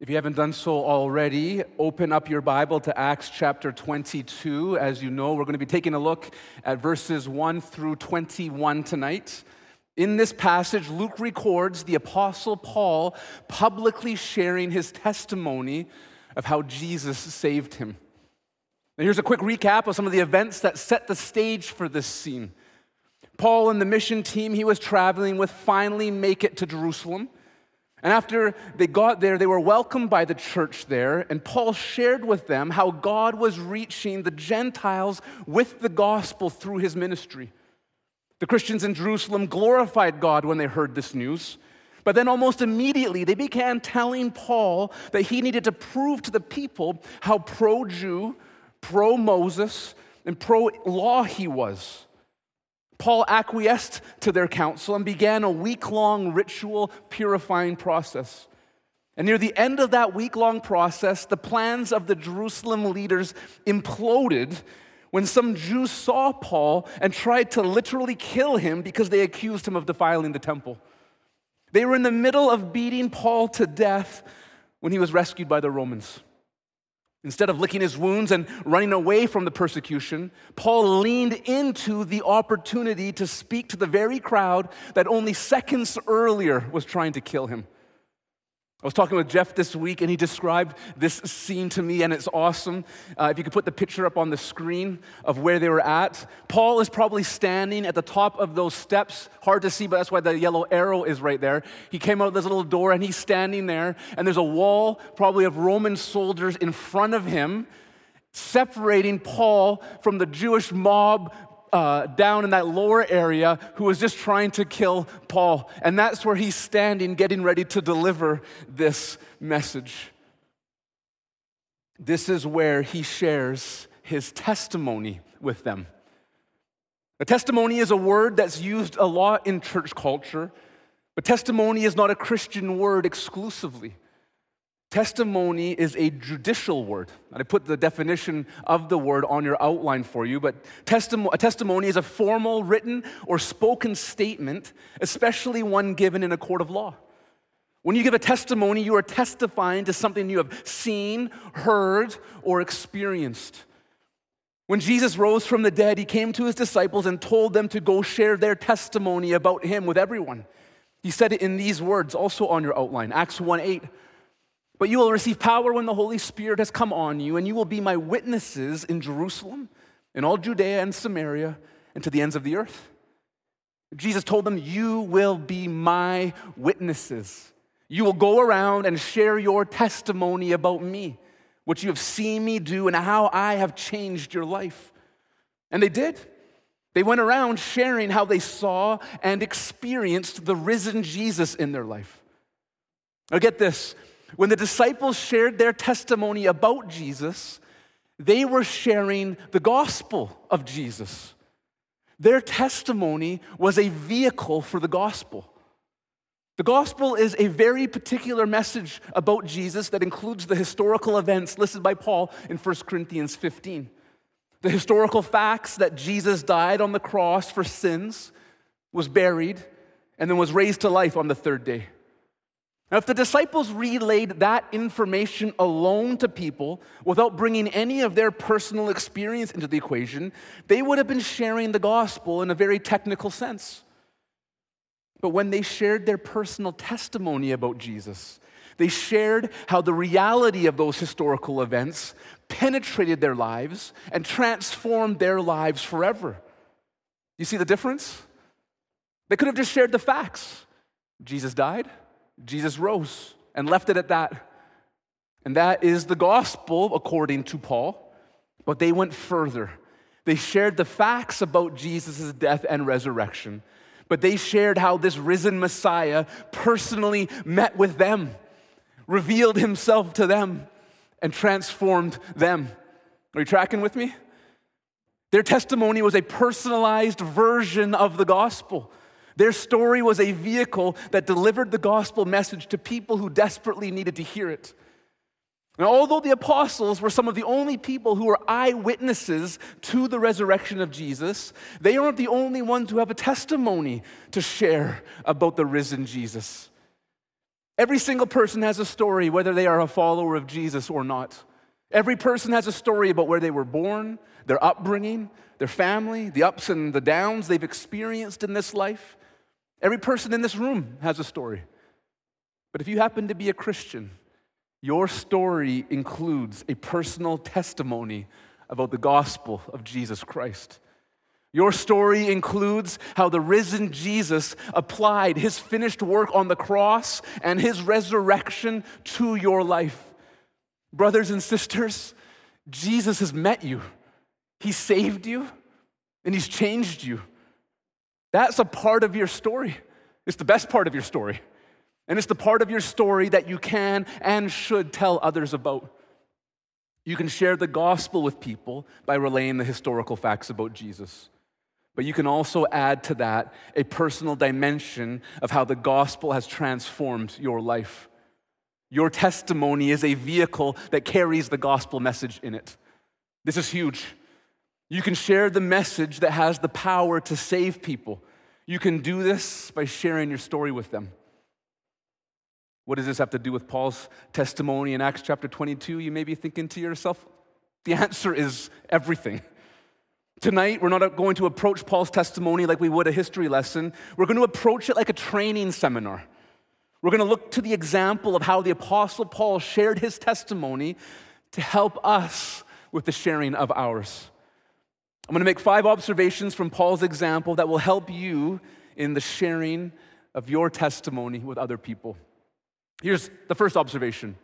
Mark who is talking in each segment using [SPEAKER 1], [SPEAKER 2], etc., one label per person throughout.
[SPEAKER 1] If you haven't done so already, open up your Bible to Acts chapter 22. As you know, we're going to be taking a look at verses 1 through 21 tonight. In this passage, Luke records the Apostle Paul publicly sharing his testimony of how Jesus saved him. Now, here's a quick recap of some of the events that set the stage for this scene. Paul and the mission team he was traveling with finally make it to Jerusalem. And after they got there, they were welcomed by the church there, and Paul shared with them how God was reaching the Gentiles with the gospel through his ministry. The Christians in Jerusalem glorified God when they heard this news. But then, almost immediately, they began telling Paul that he needed to prove to the people how pro Jew, pro Moses, and pro law he was. Paul acquiesced to their counsel and began a week long ritual purifying process. And near the end of that week long process, the plans of the Jerusalem leaders imploded when some Jews saw Paul and tried to literally kill him because they accused him of defiling the temple. They were in the middle of beating Paul to death when he was rescued by the Romans. Instead of licking his wounds and running away from the persecution, Paul leaned into the opportunity to speak to the very crowd that only seconds earlier was trying to kill him. I was talking with Jeff this week, and he described this scene to me, and it's awesome. Uh, if you could put the picture up on the screen of where they were at, Paul is probably standing at the top of those steps. Hard to see, but that's why the yellow arrow is right there. He came out of this little door, and he's standing there, and there's a wall, probably of Roman soldiers, in front of him, separating Paul from the Jewish mob uh, down in that lower area who was just trying to kill Paul. And that's where he's standing, getting ready to deliver this message. This is where he shares his testimony with them. A testimony is a word that's used a lot in church culture, but testimony is not a Christian word exclusively. Testimony is a judicial word. I put the definition of the word on your outline for you, but a testimony is a formal, written, or spoken statement, especially one given in a court of law. When you give a testimony, you are testifying to something you have seen, heard, or experienced. When Jesus rose from the dead, he came to his disciples and told them to go share their testimony about him with everyone. He said it in these words, also on your outline Acts 1 8. But you will receive power when the Holy Spirit has come on you, and you will be my witnesses in Jerusalem, in all Judea and Samaria, and to the ends of the earth. Jesus told them, You will be my witnesses. You will go around and share your testimony about me, what you have seen me do, and how I have changed your life. And they did. They went around sharing how they saw and experienced the risen Jesus in their life. Now, get this when the disciples shared their testimony about Jesus, they were sharing the gospel of Jesus. Their testimony was a vehicle for the gospel. The gospel is a very particular message about Jesus that includes the historical events listed by Paul in 1 Corinthians 15. The historical facts that Jesus died on the cross for sins, was buried, and then was raised to life on the third day. Now, if the disciples relayed that information alone to people without bringing any of their personal experience into the equation, they would have been sharing the gospel in a very technical sense. But when they shared their personal testimony about Jesus, they shared how the reality of those historical events penetrated their lives and transformed their lives forever. You see the difference? They could have just shared the facts. Jesus died. Jesus rose and left it at that. And that is the gospel according to Paul. But they went further. They shared the facts about Jesus' death and resurrection, but they shared how this risen Messiah personally met with them, revealed himself to them, and transformed them. Are you tracking with me? Their testimony was a personalized version of the gospel. Their story was a vehicle that delivered the gospel message to people who desperately needed to hear it. And although the apostles were some of the only people who were eyewitnesses to the resurrection of Jesus, they aren't the only ones who have a testimony to share about the risen Jesus. Every single person has a story, whether they are a follower of Jesus or not. Every person has a story about where they were born, their upbringing, their family, the ups and the downs they've experienced in this life. Every person in this room has a story. But if you happen to be a Christian, your story includes a personal testimony about the gospel of Jesus Christ. Your story includes how the risen Jesus applied his finished work on the cross and his resurrection to your life. Brothers and sisters, Jesus has met you, he saved you, and he's changed you. That's a part of your story. It's the best part of your story. And it's the part of your story that you can and should tell others about. You can share the gospel with people by relaying the historical facts about Jesus. But you can also add to that a personal dimension of how the gospel has transformed your life. Your testimony is a vehicle that carries the gospel message in it. This is huge. You can share the message that has the power to save people. You can do this by sharing your story with them. What does this have to do with Paul's testimony in Acts chapter 22? You may be thinking to yourself, the answer is everything. Tonight, we're not going to approach Paul's testimony like we would a history lesson. We're going to approach it like a training seminar. We're going to look to the example of how the Apostle Paul shared his testimony to help us with the sharing of ours. I'm going to make five observations from Paul's example that will help you in the sharing of your testimony with other people. Here's the first observation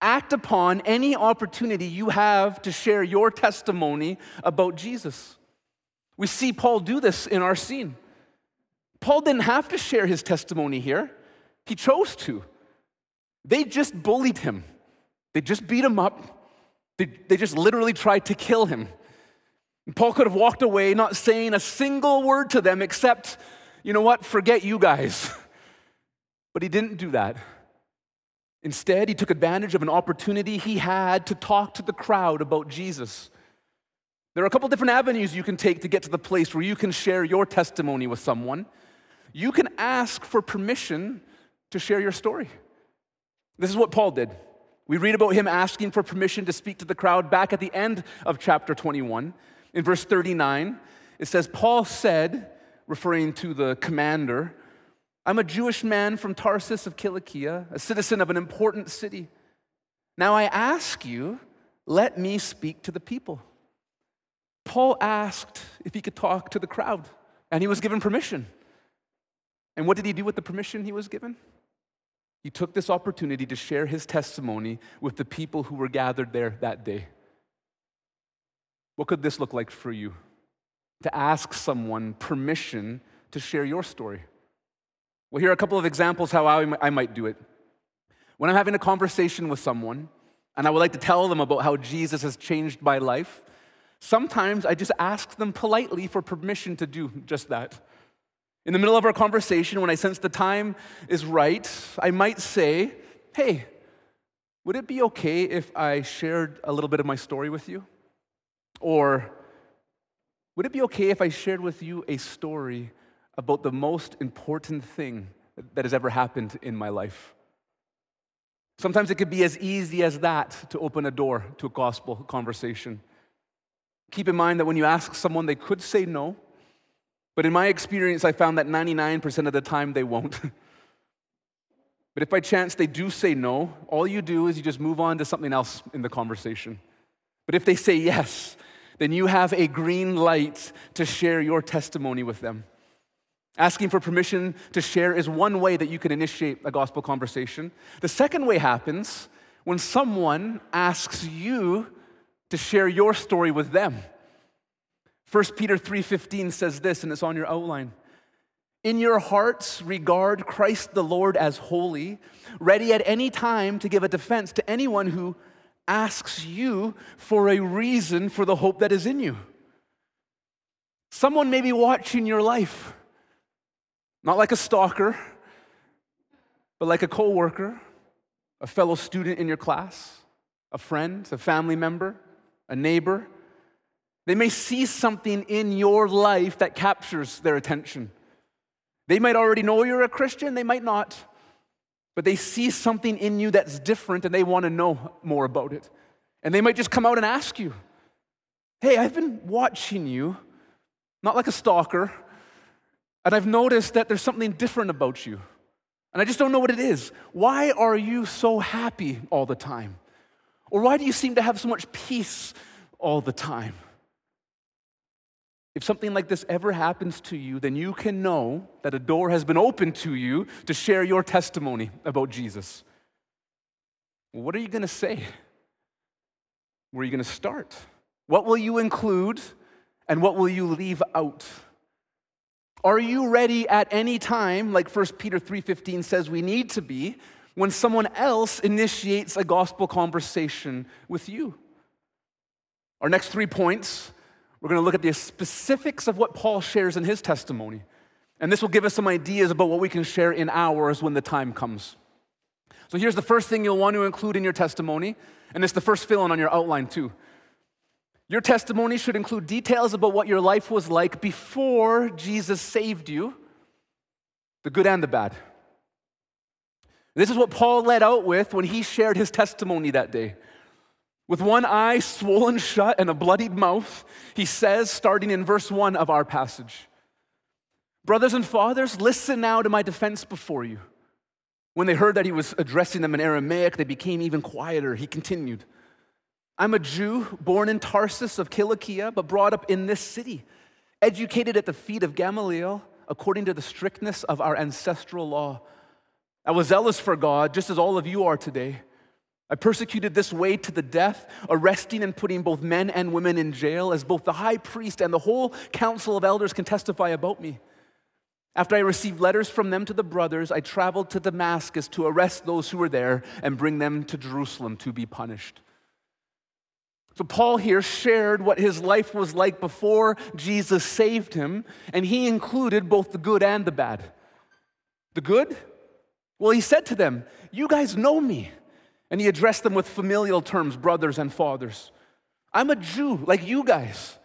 [SPEAKER 1] act upon any opportunity you have to share your testimony about Jesus. We see Paul do this in our scene. Paul didn't have to share his testimony here, he chose to. They just bullied him, they just beat him up, they, they just literally tried to kill him. Paul could have walked away not saying a single word to them except, you know what, forget you guys. But he didn't do that. Instead, he took advantage of an opportunity he had to talk to the crowd about Jesus. There are a couple different avenues you can take to get to the place where you can share your testimony with someone. You can ask for permission to share your story. This is what Paul did. We read about him asking for permission to speak to the crowd back at the end of chapter 21. In verse 39, it says, Paul said, referring to the commander, I'm a Jewish man from Tarsus of Cilicia, a citizen of an important city. Now I ask you, let me speak to the people. Paul asked if he could talk to the crowd, and he was given permission. And what did he do with the permission he was given? He took this opportunity to share his testimony with the people who were gathered there that day. What could this look like for you? To ask someone permission to share your story. Well, here are a couple of examples how I might do it. When I'm having a conversation with someone and I would like to tell them about how Jesus has changed my life, sometimes I just ask them politely for permission to do just that. In the middle of our conversation, when I sense the time is right, I might say, Hey, would it be okay if I shared a little bit of my story with you? Or would it be okay if I shared with you a story about the most important thing that has ever happened in my life. Sometimes it could be as easy as that to open a door to a gospel conversation. Keep in mind that when you ask someone, they could say no, but in my experience, I found that 99% of the time they won't. but if by chance they do say no, all you do is you just move on to something else in the conversation. But if they say yes, then you have a green light to share your testimony with them. Asking for permission to share is one way that you can initiate a gospel conversation. The second way happens when someone asks you to share your story with them. 1 Peter 3:15 says this and it's on your outline. In your hearts regard Christ the Lord as holy, ready at any time to give a defense to anyone who asks you for a reason for the hope that is in you. Someone may be watching your life not like a stalker, but like a coworker, a fellow student in your class, a friend, a family member, a neighbor. They may see something in your life that captures their attention. They might already know you're a Christian, they might not. But they see something in you that's different and they want to know more about it. And they might just come out and ask you, Hey, I've been watching you, not like a stalker, and I've noticed that there's something different about you. And I just don't know what it is. Why are you so happy all the time? Or why do you seem to have so much peace all the time? If something like this ever happens to you, then you can know that a door has been opened to you to share your testimony about Jesus. What are you going to say? Where are you going to start? What will you include and what will you leave out? Are you ready at any time, like 1 Peter 3:15 says we need to be, when someone else initiates a gospel conversation with you? Our next 3 points we're going to look at the specifics of what Paul shares in his testimony. And this will give us some ideas about what we can share in ours when the time comes. So here's the first thing you'll want to include in your testimony, and it's the first fill in on your outline, too. Your testimony should include details about what your life was like before Jesus saved you, the good and the bad. This is what Paul led out with when he shared his testimony that day. With one eye swollen shut and a bloodied mouth, he says, starting in verse 1 of our passage Brothers and fathers, listen now to my defense before you. When they heard that he was addressing them in Aramaic, they became even quieter. He continued, I'm a Jew born in Tarsus of Cilicia, but brought up in this city, educated at the feet of Gamaliel according to the strictness of our ancestral law. I was zealous for God, just as all of you are today. I persecuted this way to the death, arresting and putting both men and women in jail, as both the high priest and the whole council of elders can testify about me. After I received letters from them to the brothers, I traveled to Damascus to arrest those who were there and bring them to Jerusalem to be punished. So, Paul here shared what his life was like before Jesus saved him, and he included both the good and the bad. The good? Well, he said to them, You guys know me. And he addressed them with familial terms, brothers and fathers. I'm a Jew like you guys.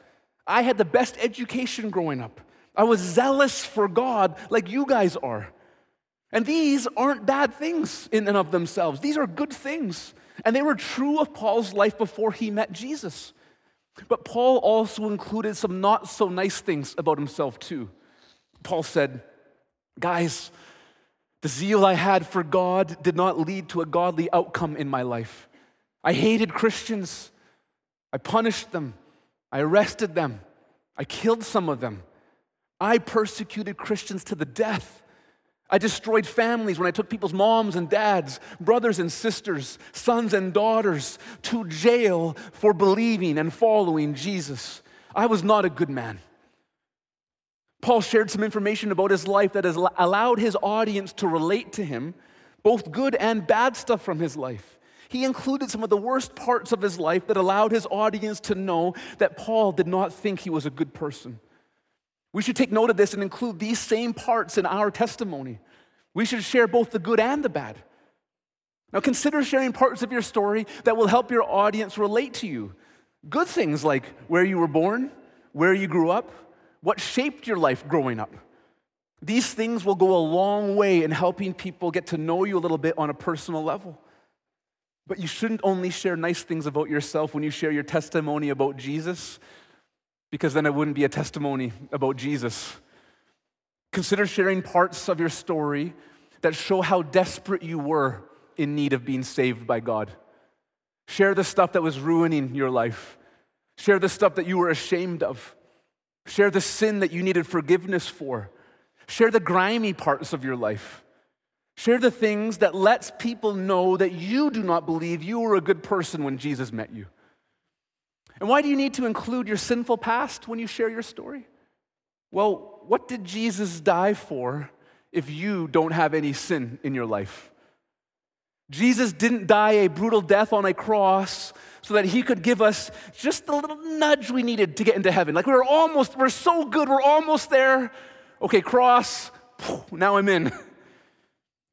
[SPEAKER 1] I had the best education growing up. I was zealous for God like you guys are. And these aren't bad things in and of themselves, these are good things. And they were true of Paul's life before he met Jesus. But Paul also included some not so nice things about himself, too. Paul said, Guys, the zeal I had for God did not lead to a godly outcome in my life. I hated Christians. I punished them. I arrested them. I killed some of them. I persecuted Christians to the death. I destroyed families when I took people's moms and dads, brothers and sisters, sons and daughters to jail for believing and following Jesus. I was not a good man. Paul shared some information about his life that has allowed his audience to relate to him, both good and bad stuff from his life. He included some of the worst parts of his life that allowed his audience to know that Paul did not think he was a good person. We should take note of this and include these same parts in our testimony. We should share both the good and the bad. Now, consider sharing parts of your story that will help your audience relate to you. Good things like where you were born, where you grew up, what shaped your life growing up? These things will go a long way in helping people get to know you a little bit on a personal level. But you shouldn't only share nice things about yourself when you share your testimony about Jesus, because then it wouldn't be a testimony about Jesus. Consider sharing parts of your story that show how desperate you were in need of being saved by God. Share the stuff that was ruining your life. Share the stuff that you were ashamed of. Share the sin that you needed forgiveness for. Share the grimy parts of your life. Share the things that lets people know that you do not believe you were a good person when Jesus met you. And why do you need to include your sinful past when you share your story? Well, what did Jesus die for if you don't have any sin in your life? Jesus didn't die a brutal death on a cross so that he could give us just the little nudge we needed to get into heaven. Like we were almost, we're so good, we're almost there. Okay, cross, now I'm in.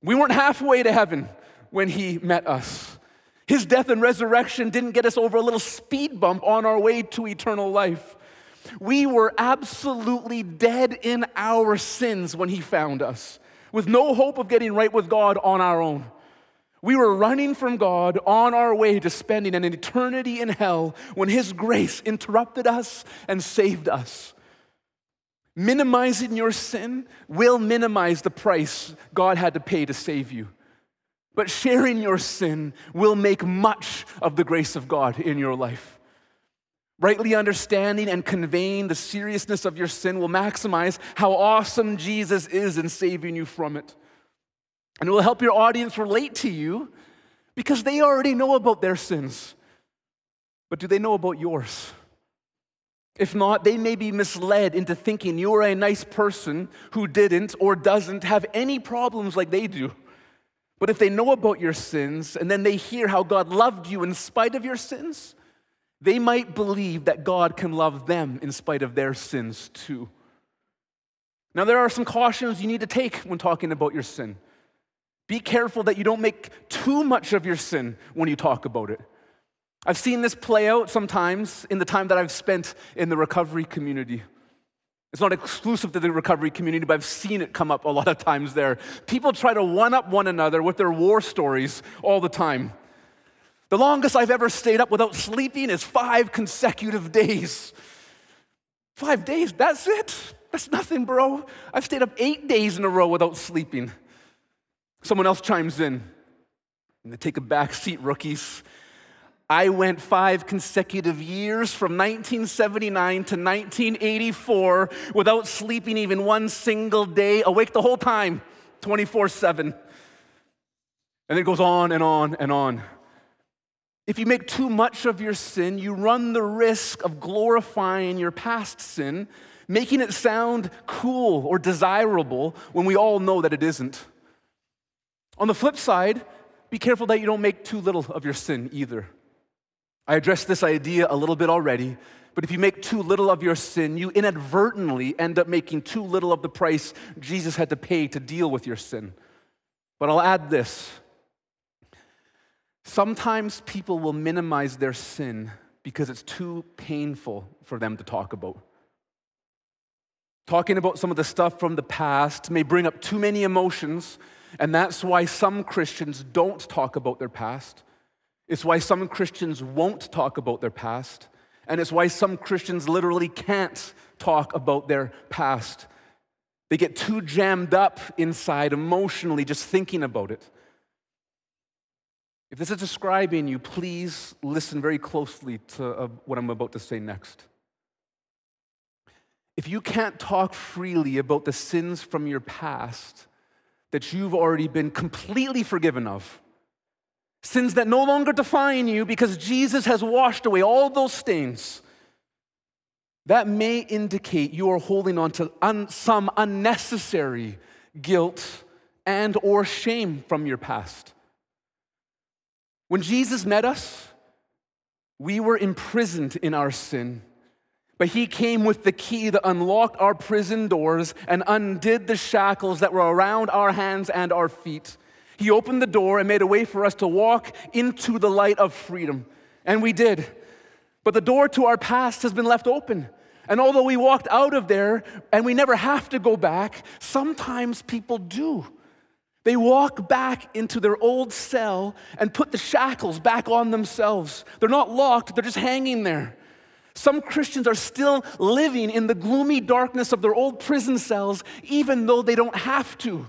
[SPEAKER 1] We weren't halfway to heaven when he met us. His death and resurrection didn't get us over a little speed bump on our way to eternal life. We were absolutely dead in our sins when he found us. with no hope of getting right with God on our own. We were running from God on our way to spending an eternity in hell when His grace interrupted us and saved us. Minimizing your sin will minimize the price God had to pay to save you. But sharing your sin will make much of the grace of God in your life. Rightly understanding and conveying the seriousness of your sin will maximize how awesome Jesus is in saving you from it. And it will help your audience relate to you because they already know about their sins. But do they know about yours? If not, they may be misled into thinking you're a nice person who didn't or doesn't have any problems like they do. But if they know about your sins and then they hear how God loved you in spite of your sins, they might believe that God can love them in spite of their sins too. Now, there are some cautions you need to take when talking about your sin. Be careful that you don't make too much of your sin when you talk about it. I've seen this play out sometimes in the time that I've spent in the recovery community. It's not exclusive to the recovery community, but I've seen it come up a lot of times there. People try to one up one another with their war stories all the time. The longest I've ever stayed up without sleeping is five consecutive days. Five days, that's it? That's nothing, bro. I've stayed up eight days in a row without sleeping. Someone else chimes in, and they take a back seat, rookies. I went five consecutive years from 1979 to 1984 without sleeping even one single day, awake the whole time, 24 7. And it goes on and on and on. If you make too much of your sin, you run the risk of glorifying your past sin, making it sound cool or desirable when we all know that it isn't. On the flip side, be careful that you don't make too little of your sin either. I addressed this idea a little bit already, but if you make too little of your sin, you inadvertently end up making too little of the price Jesus had to pay to deal with your sin. But I'll add this sometimes people will minimize their sin because it's too painful for them to talk about. Talking about some of the stuff from the past may bring up too many emotions, and that's why some Christians don't talk about their past. It's why some Christians won't talk about their past, and it's why some Christians literally can't talk about their past. They get too jammed up inside emotionally just thinking about it. If this is describing you, please listen very closely to uh, what I'm about to say next. If you can't talk freely about the sins from your past that you've already been completely forgiven of, sins that no longer define you because Jesus has washed away all those stains, that may indicate you are holding on to un- some unnecessary guilt and or shame from your past. When Jesus met us, we were imprisoned in our sin. But he came with the key that unlocked our prison doors and undid the shackles that were around our hands and our feet. He opened the door and made a way for us to walk into the light of freedom. And we did. But the door to our past has been left open. And although we walked out of there and we never have to go back, sometimes people do. They walk back into their old cell and put the shackles back on themselves. They're not locked, they're just hanging there. Some Christians are still living in the gloomy darkness of their old prison cells, even though they don't have to.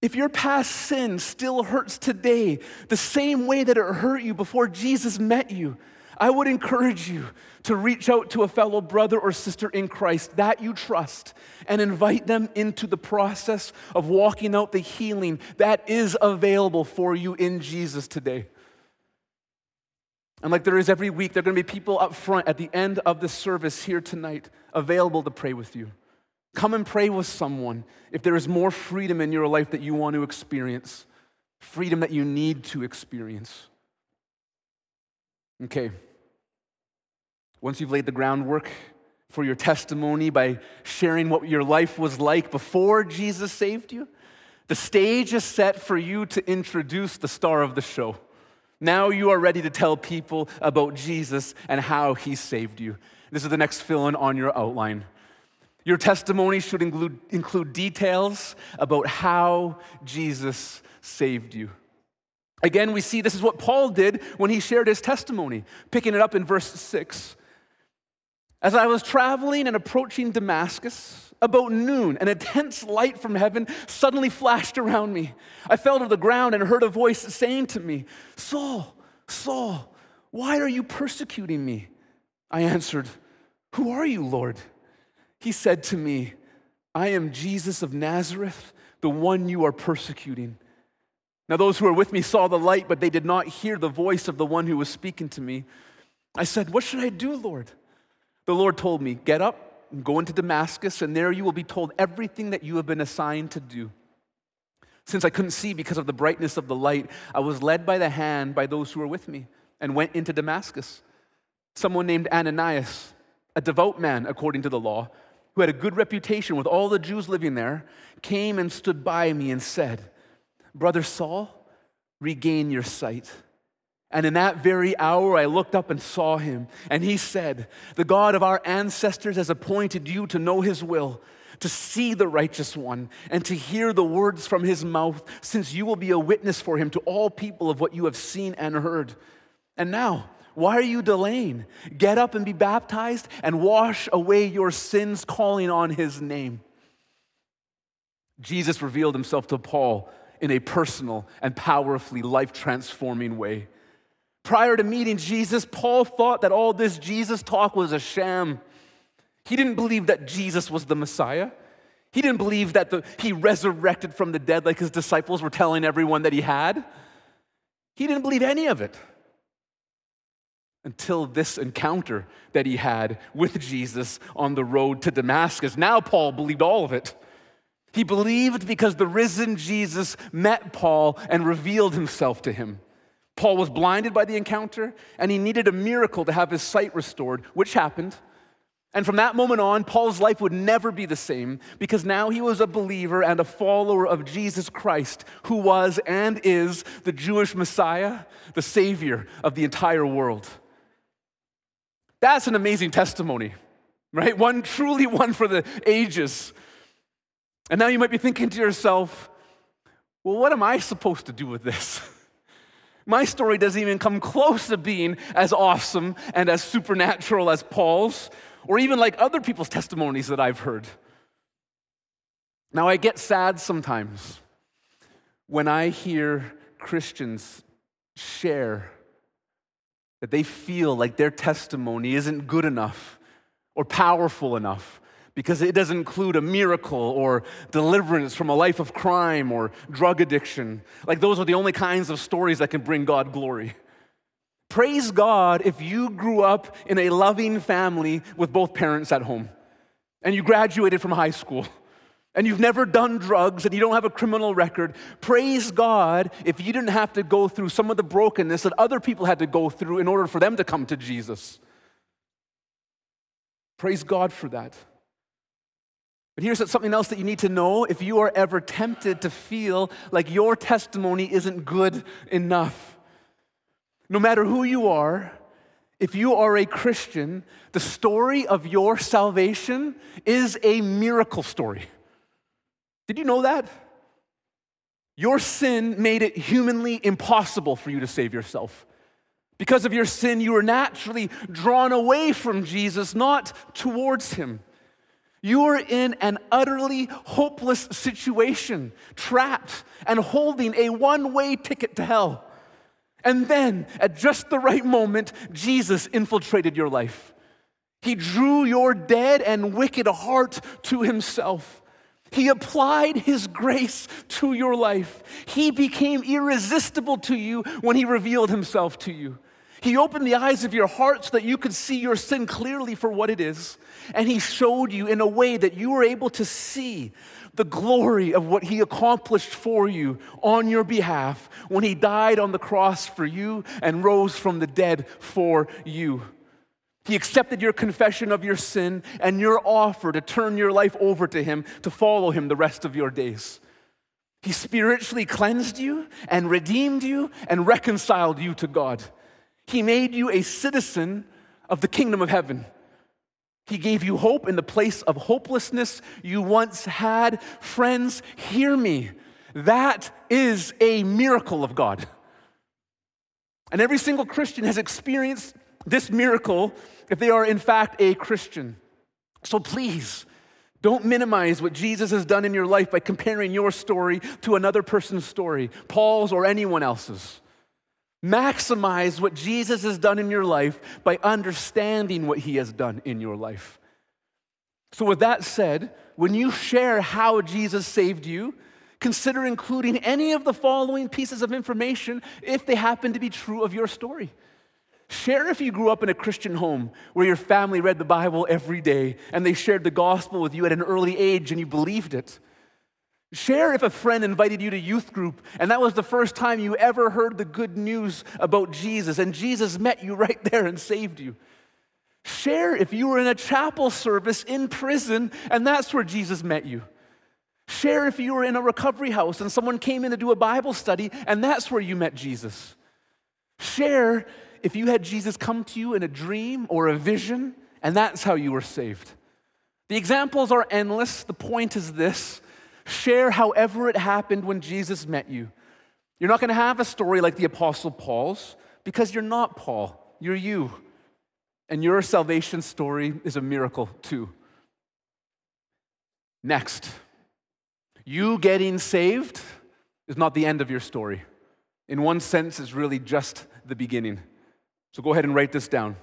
[SPEAKER 1] If your past sin still hurts today, the same way that it hurt you before Jesus met you, I would encourage you to reach out to a fellow brother or sister in Christ that you trust and invite them into the process of walking out the healing that is available for you in Jesus today. And like there is every week, there are going to be people up front at the end of the service here tonight available to pray with you. Come and pray with someone if there is more freedom in your life that you want to experience, freedom that you need to experience. Okay. Once you've laid the groundwork for your testimony by sharing what your life was like before Jesus saved you, the stage is set for you to introduce the star of the show. Now you are ready to tell people about Jesus and how he saved you. This is the next fill in on your outline. Your testimony should include, include details about how Jesus saved you. Again, we see this is what Paul did when he shared his testimony, picking it up in verse 6. As I was traveling and approaching Damascus, about noon, an intense light from heaven suddenly flashed around me. I fell to the ground and heard a voice saying to me, Saul, Saul, why are you persecuting me? I answered, Who are you, Lord? He said to me, I am Jesus of Nazareth, the one you are persecuting. Now, those who were with me saw the light, but they did not hear the voice of the one who was speaking to me. I said, What should I do, Lord? The Lord told me, Get up go into Damascus, and there you will be told everything that you have been assigned to do. Since I couldn't see because of the brightness of the light, I was led by the hand by those who were with me and went into Damascus. Someone named Ananias, a devout man according to the law, who had a good reputation with all the Jews living there, came and stood by me and said, Brother Saul, regain your sight. And in that very hour, I looked up and saw him. And he said, The God of our ancestors has appointed you to know his will, to see the righteous one, and to hear the words from his mouth, since you will be a witness for him to all people of what you have seen and heard. And now, why are you delaying? Get up and be baptized and wash away your sins, calling on his name. Jesus revealed himself to Paul in a personal and powerfully life transforming way. Prior to meeting Jesus, Paul thought that all this Jesus talk was a sham. He didn't believe that Jesus was the Messiah. He didn't believe that the, he resurrected from the dead like his disciples were telling everyone that he had. He didn't believe any of it until this encounter that he had with Jesus on the road to Damascus. Now, Paul believed all of it. He believed because the risen Jesus met Paul and revealed himself to him. Paul was blinded by the encounter and he needed a miracle to have his sight restored, which happened. And from that moment on, Paul's life would never be the same because now he was a believer and a follower of Jesus Christ, who was and is the Jewish Messiah, the Savior of the entire world. That's an amazing testimony, right? One truly one for the ages. And now you might be thinking to yourself, well, what am I supposed to do with this? My story doesn't even come close to being as awesome and as supernatural as Paul's, or even like other people's testimonies that I've heard. Now, I get sad sometimes when I hear Christians share that they feel like their testimony isn't good enough or powerful enough because it doesn't include a miracle or deliverance from a life of crime or drug addiction. Like, those are the only kinds of stories that can bring God glory. Praise God if you grew up in a loving family with both parents at home and you graduated from high school and you've never done drugs and you don't have a criminal record, praise God if you didn't have to go through some of the brokenness that other people had to go through in order for them to come to Jesus. Praise God for that. But here's something else that you need to know if you are ever tempted to feel like your testimony isn't good enough. No matter who you are, if you are a Christian, the story of your salvation is a miracle story. Did you know that? Your sin made it humanly impossible for you to save yourself. Because of your sin, you were naturally drawn away from Jesus, not towards him. You are in an utterly hopeless situation, trapped and holding a one way ticket to hell. And then, at just the right moment, Jesus infiltrated your life. He drew your dead and wicked heart to himself. He applied His grace to your life. He became irresistible to you when He revealed Himself to you. He opened the eyes of your heart so that you could see your sin clearly for what it is. And He showed you in a way that you were able to see the glory of what He accomplished for you on your behalf when He died on the cross for you and rose from the dead for you. He accepted your confession of your sin and your offer to turn your life over to Him to follow Him the rest of your days. He spiritually cleansed you and redeemed you and reconciled you to God. He made you a citizen of the kingdom of heaven. He gave you hope in the place of hopelessness you once had. Friends, hear me. That is a miracle of God. And every single Christian has experienced this miracle if they are, in fact, a Christian. So please, don't minimize what Jesus has done in your life by comparing your story to another person's story, Paul's or anyone else's. Maximize what Jesus has done in your life by understanding what he has done in your life. So, with that said, when you share how Jesus saved you, consider including any of the following pieces of information if they happen to be true of your story. Share if you grew up in a Christian home where your family read the Bible every day and they shared the gospel with you at an early age and you believed it. Share if a friend invited you to youth group and that was the first time you ever heard the good news about Jesus and Jesus met you right there and saved you. Share if you were in a chapel service in prison and that's where Jesus met you. Share if you were in a recovery house and someone came in to do a Bible study and that's where you met Jesus. Share if you had Jesus come to you in a dream or a vision and that's how you were saved. The examples are endless. The point is this share however it happened when Jesus met you. You're not going to have a story like the Apostle Paul's because you're not Paul, you're you. And your salvation story is a miracle too. Next, you getting saved is not the end of your story. In one sense, it's really just the beginning. So go ahead and write this down.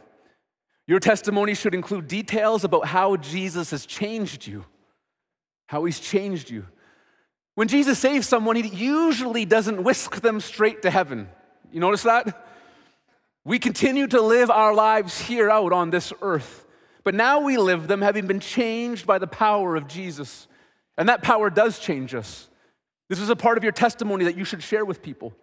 [SPEAKER 1] Your testimony should include details about how Jesus has changed you, how he's changed you. When Jesus saves someone, he usually doesn't whisk them straight to heaven. You notice that? We continue to live our lives here out on this earth, but now we live them having been changed by the power of Jesus. And that power does change us. This is a part of your testimony that you should share with people.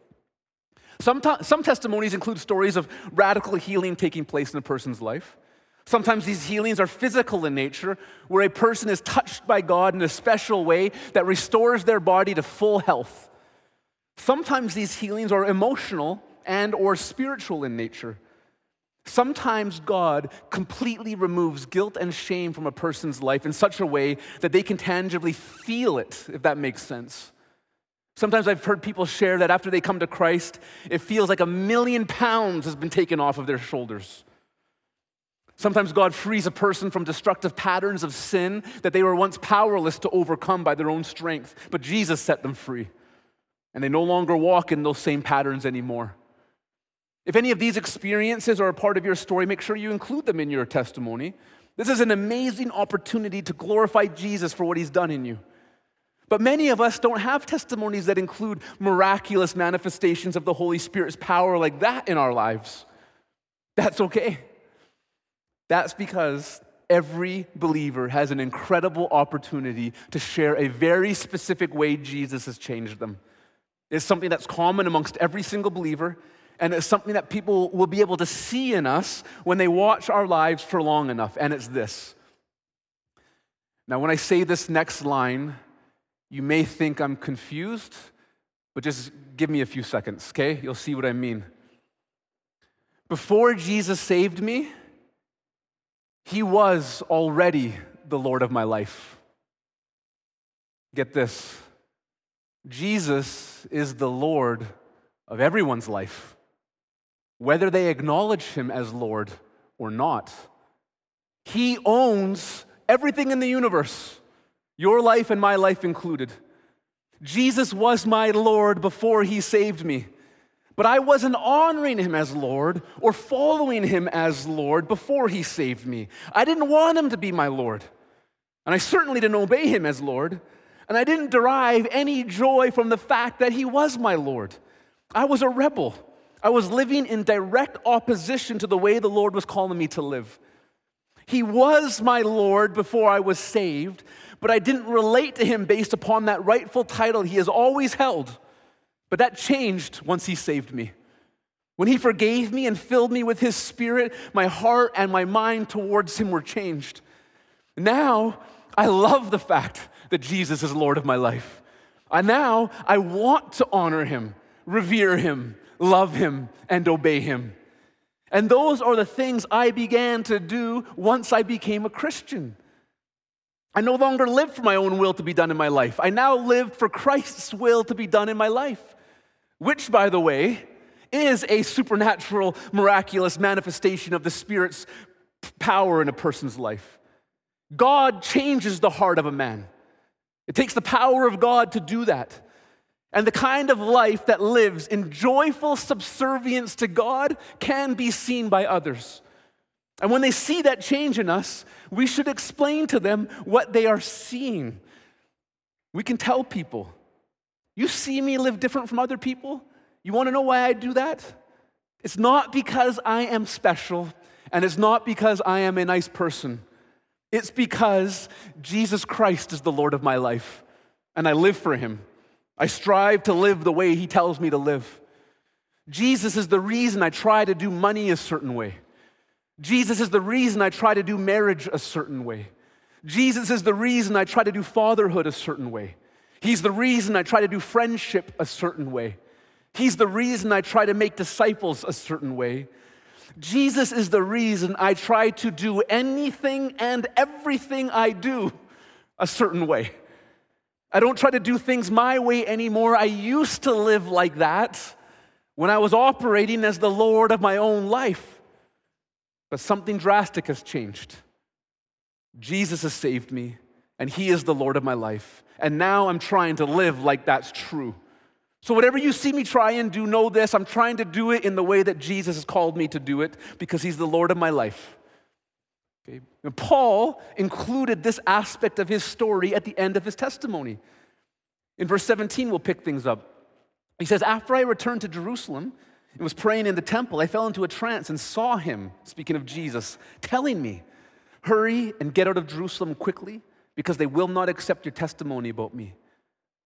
[SPEAKER 1] Some, some testimonies include stories of radical healing taking place in a person's life. Sometimes these healings are physical in nature, where a person is touched by God in a special way that restores their body to full health. Sometimes these healings are emotional and or spiritual in nature. Sometimes God completely removes guilt and shame from a person's life in such a way that they can tangibly feel it, if that makes sense. Sometimes I've heard people share that after they come to Christ, it feels like a million pounds has been taken off of their shoulders. Sometimes God frees a person from destructive patterns of sin that they were once powerless to overcome by their own strength, but Jesus set them free. And they no longer walk in those same patterns anymore. If any of these experiences are a part of your story, make sure you include them in your testimony. This is an amazing opportunity to glorify Jesus for what he's done in you. But many of us don't have testimonies that include miraculous manifestations of the Holy Spirit's power like that in our lives. That's okay. That's because every believer has an incredible opportunity to share a very specific way Jesus has changed them. It's something that's common amongst every single believer, and it's something that people will be able to see in us when they watch our lives for long enough, and it's this. Now, when I say this next line, you may think I'm confused, but just give me a few seconds, okay? You'll see what I mean. Before Jesus saved me, he was already the Lord of my life. Get this Jesus is the Lord of everyone's life, whether they acknowledge him as Lord or not. He owns everything in the universe your life and my life included. Jesus was my Lord before he saved me. But I wasn't honoring him as Lord or following him as Lord before he saved me. I didn't want him to be my Lord. And I certainly didn't obey him as Lord. And I didn't derive any joy from the fact that he was my Lord. I was a rebel. I was living in direct opposition to the way the Lord was calling me to live. He was my Lord before I was saved, but I didn't relate to him based upon that rightful title he has always held. But that changed once he saved me. When he forgave me and filled me with his spirit, my heart and my mind towards him were changed. Now, I love the fact that Jesus is Lord of my life. And now I want to honor him, revere him, love him, and obey him. And those are the things I began to do once I became a Christian. I no longer live for my own will to be done in my life. I now live for Christ's will to be done in my life, which, by the way, is a supernatural, miraculous manifestation of the Spirit's power in a person's life. God changes the heart of a man. It takes the power of God to do that. And the kind of life that lives in joyful subservience to God can be seen by others. And when they see that change in us, we should explain to them what they are seeing. We can tell people, You see me live different from other people? You want to know why I do that? It's not because I am special, and it's not because I am a nice person. It's because Jesus Christ is the Lord of my life, and I live for Him. I strive to live the way He tells me to live. Jesus is the reason I try to do money a certain way. Jesus is the reason I try to do marriage a certain way. Jesus is the reason I try to do fatherhood a certain way. He's the reason I try to do friendship a certain way. He's the reason I try to make disciples a certain way. Jesus is the reason I try to do anything and everything I do a certain way. I don't try to do things my way anymore. I used to live like that when I was operating as the Lord of my own life. But something drastic has changed. Jesus has saved me, and He is the Lord of my life. And now I'm trying to live like that's true. So, whatever you see me try and do, know this I'm trying to do it in the way that Jesus has called me to do it because He's the Lord of my life. Okay? And Paul included this aspect of his story at the end of his testimony. In verse 17, we'll pick things up. He says, After I returned to Jerusalem and was praying in the temple, I fell into a trance and saw him, speaking of Jesus, telling me, Hurry and get out of Jerusalem quickly because they will not accept your testimony about me.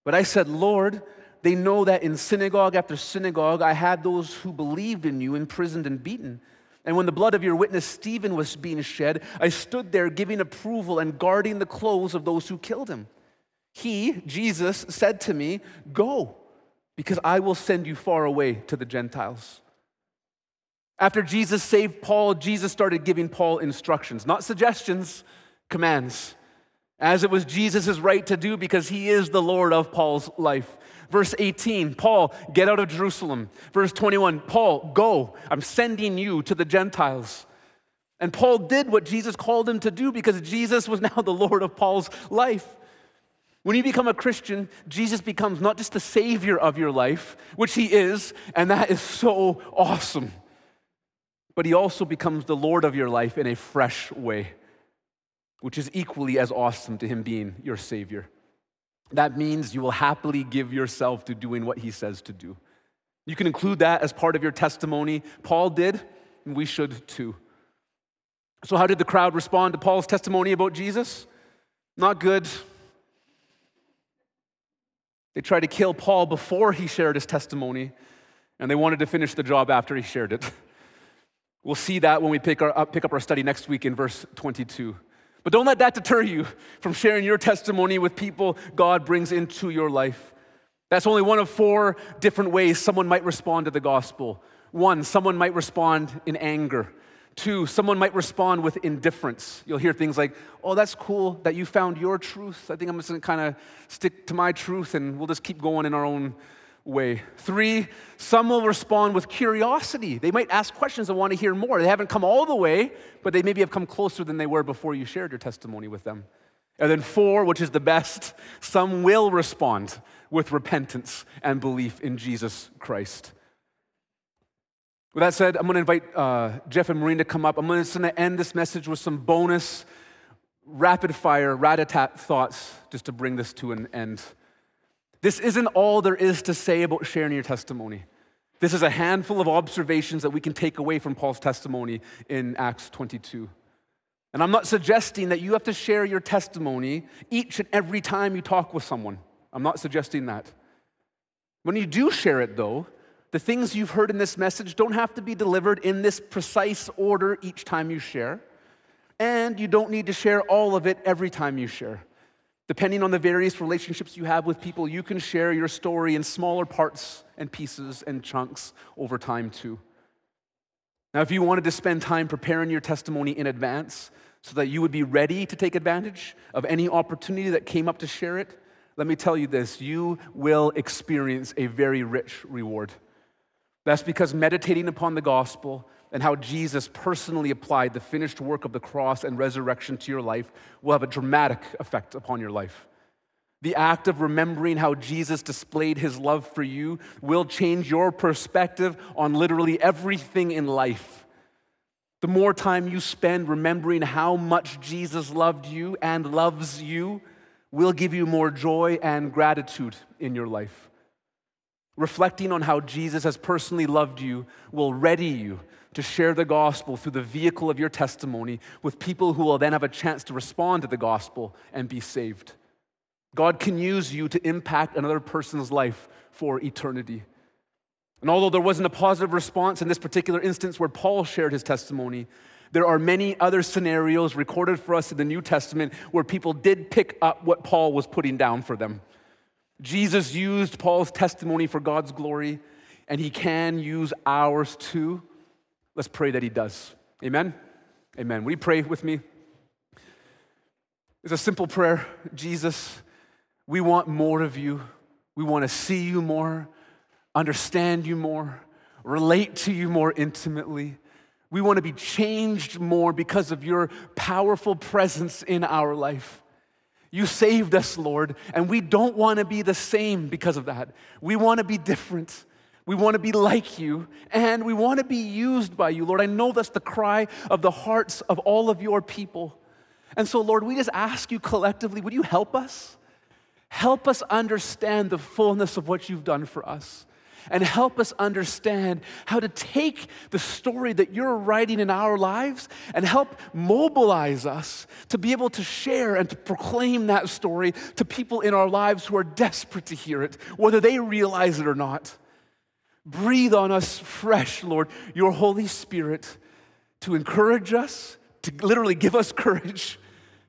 [SPEAKER 1] But I said, Lord, they know that in synagogue after synagogue, I had those who believed in you imprisoned and beaten. And when the blood of your witness Stephen was being shed, I stood there giving approval and guarding the clothes of those who killed him. He, Jesus, said to me, Go, because I will send you far away to the Gentiles. After Jesus saved Paul, Jesus started giving Paul instructions, not suggestions, commands, as it was Jesus' right to do because he is the Lord of Paul's life. Verse 18, Paul, get out of Jerusalem. Verse 21, Paul, go. I'm sending you to the Gentiles. And Paul did what Jesus called him to do because Jesus was now the Lord of Paul's life. When you become a Christian, Jesus becomes not just the Savior of your life, which He is, and that is so awesome, but He also becomes the Lord of your life in a fresh way, which is equally as awesome to Him being your Savior. That means you will happily give yourself to doing what he says to do. You can include that as part of your testimony. Paul did, and we should too. So, how did the crowd respond to Paul's testimony about Jesus? Not good. They tried to kill Paul before he shared his testimony, and they wanted to finish the job after he shared it. We'll see that when we pick, our, pick up our study next week in verse 22. But don't let that deter you from sharing your testimony with people God brings into your life. That's only one of four different ways someone might respond to the gospel. One, someone might respond in anger. Two, someone might respond with indifference. You'll hear things like, oh, that's cool that you found your truth. I think I'm just gonna kind of stick to my truth and we'll just keep going in our own way. Three, some will respond with curiosity. They might ask questions and want to hear more. They haven't come all the way, but they maybe have come closer than they were before you shared your testimony with them. And then four, which is the best, some will respond with repentance and belief in Jesus Christ. With that said, I'm going to invite uh, Jeff and Marine to come up. I'm going to end this message with some bonus rapid fire, rat a tat thoughts just to bring this to an end. This isn't all there is to say about sharing your testimony. This is a handful of observations that we can take away from Paul's testimony in Acts 22. And I'm not suggesting that you have to share your testimony each and every time you talk with someone. I'm not suggesting that. When you do share it, though, the things you've heard in this message don't have to be delivered in this precise order each time you share. And you don't need to share all of it every time you share. Depending on the various relationships you have with people, you can share your story in smaller parts and pieces and chunks over time too. Now, if you wanted to spend time preparing your testimony in advance so that you would be ready to take advantage of any opportunity that came up to share it, let me tell you this you will experience a very rich reward. That's because meditating upon the gospel and how Jesus personally applied the finished work of the cross and resurrection to your life will have a dramatic effect upon your life. The act of remembering how Jesus displayed his love for you will change your perspective on literally everything in life. The more time you spend remembering how much Jesus loved you and loves you will give you more joy and gratitude in your life. Reflecting on how Jesus has personally loved you will ready you to share the gospel through the vehicle of your testimony with people who will then have a chance to respond to the gospel and be saved. God can use you to impact another person's life for eternity. And although there wasn't a positive response in this particular instance where Paul shared his testimony, there are many other scenarios recorded for us in the New Testament where people did pick up what Paul was putting down for them. Jesus used Paul's testimony for God's glory, and he can use ours too. Let's pray that he does. Amen? Amen. Will you pray with me? It's a simple prayer. Jesus, we want more of you. We want to see you more, understand you more, relate to you more intimately. We want to be changed more because of your powerful presence in our life. You saved us, Lord, and we don't want to be the same because of that. We want to be different. We want to be like you, and we want to be used by you, Lord. I know that's the cry of the hearts of all of your people. And so, Lord, we just ask you collectively would you help us? Help us understand the fullness of what you've done for us and help us understand how to take the story that you're writing in our lives and help mobilize us to be able to share and to proclaim that story to people in our lives who are desperate to hear it, whether they realize it or not. Breathe on us fresh, Lord, your Holy Spirit to encourage us, to literally give us courage,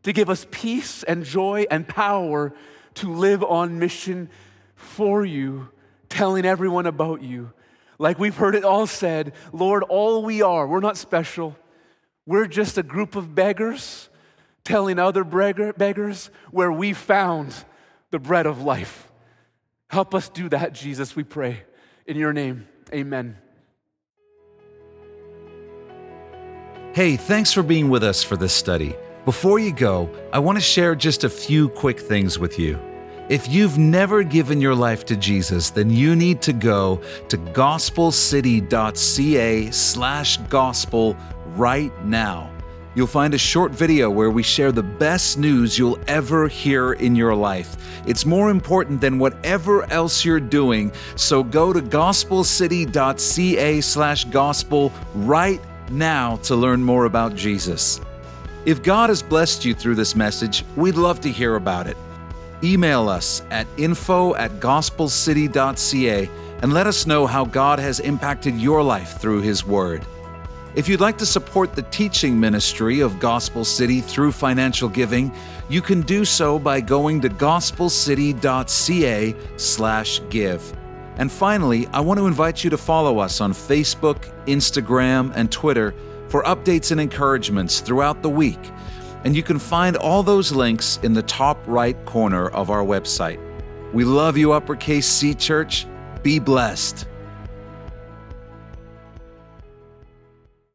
[SPEAKER 1] to give us peace and joy and power to live on mission for you telling everyone about you. Like we've heard it all said, Lord, all we are, we're not special. We're just a group of beggars telling other beggars where we found the bread of life. Help us do that, Jesus, we pray. In your name, amen.
[SPEAKER 2] Hey, thanks for being with us for this study. Before you go, I want to share just a few quick things with you. If you've never given your life to Jesus, then you need to go to gospelcity.ca slash gospel right now. You'll find a short video where we share the best news you'll ever hear in your life. It's more important than whatever else you're doing, so go to gospelcity.ca slash gospel right now to learn more about Jesus. If God has blessed you through this message, we'd love to hear about it. Email us at info at gospelcity.ca and let us know how God has impacted your life through His Word. If you'd like to support the teaching ministry of Gospel City through financial giving, you can do so by going to gospelcity.ca/give. And finally, I want to invite you to follow us on Facebook, Instagram, and Twitter for updates and encouragements throughout the week and you can find all those links in the top right corner of our website. We love you, Uppercase C Church. Be blessed.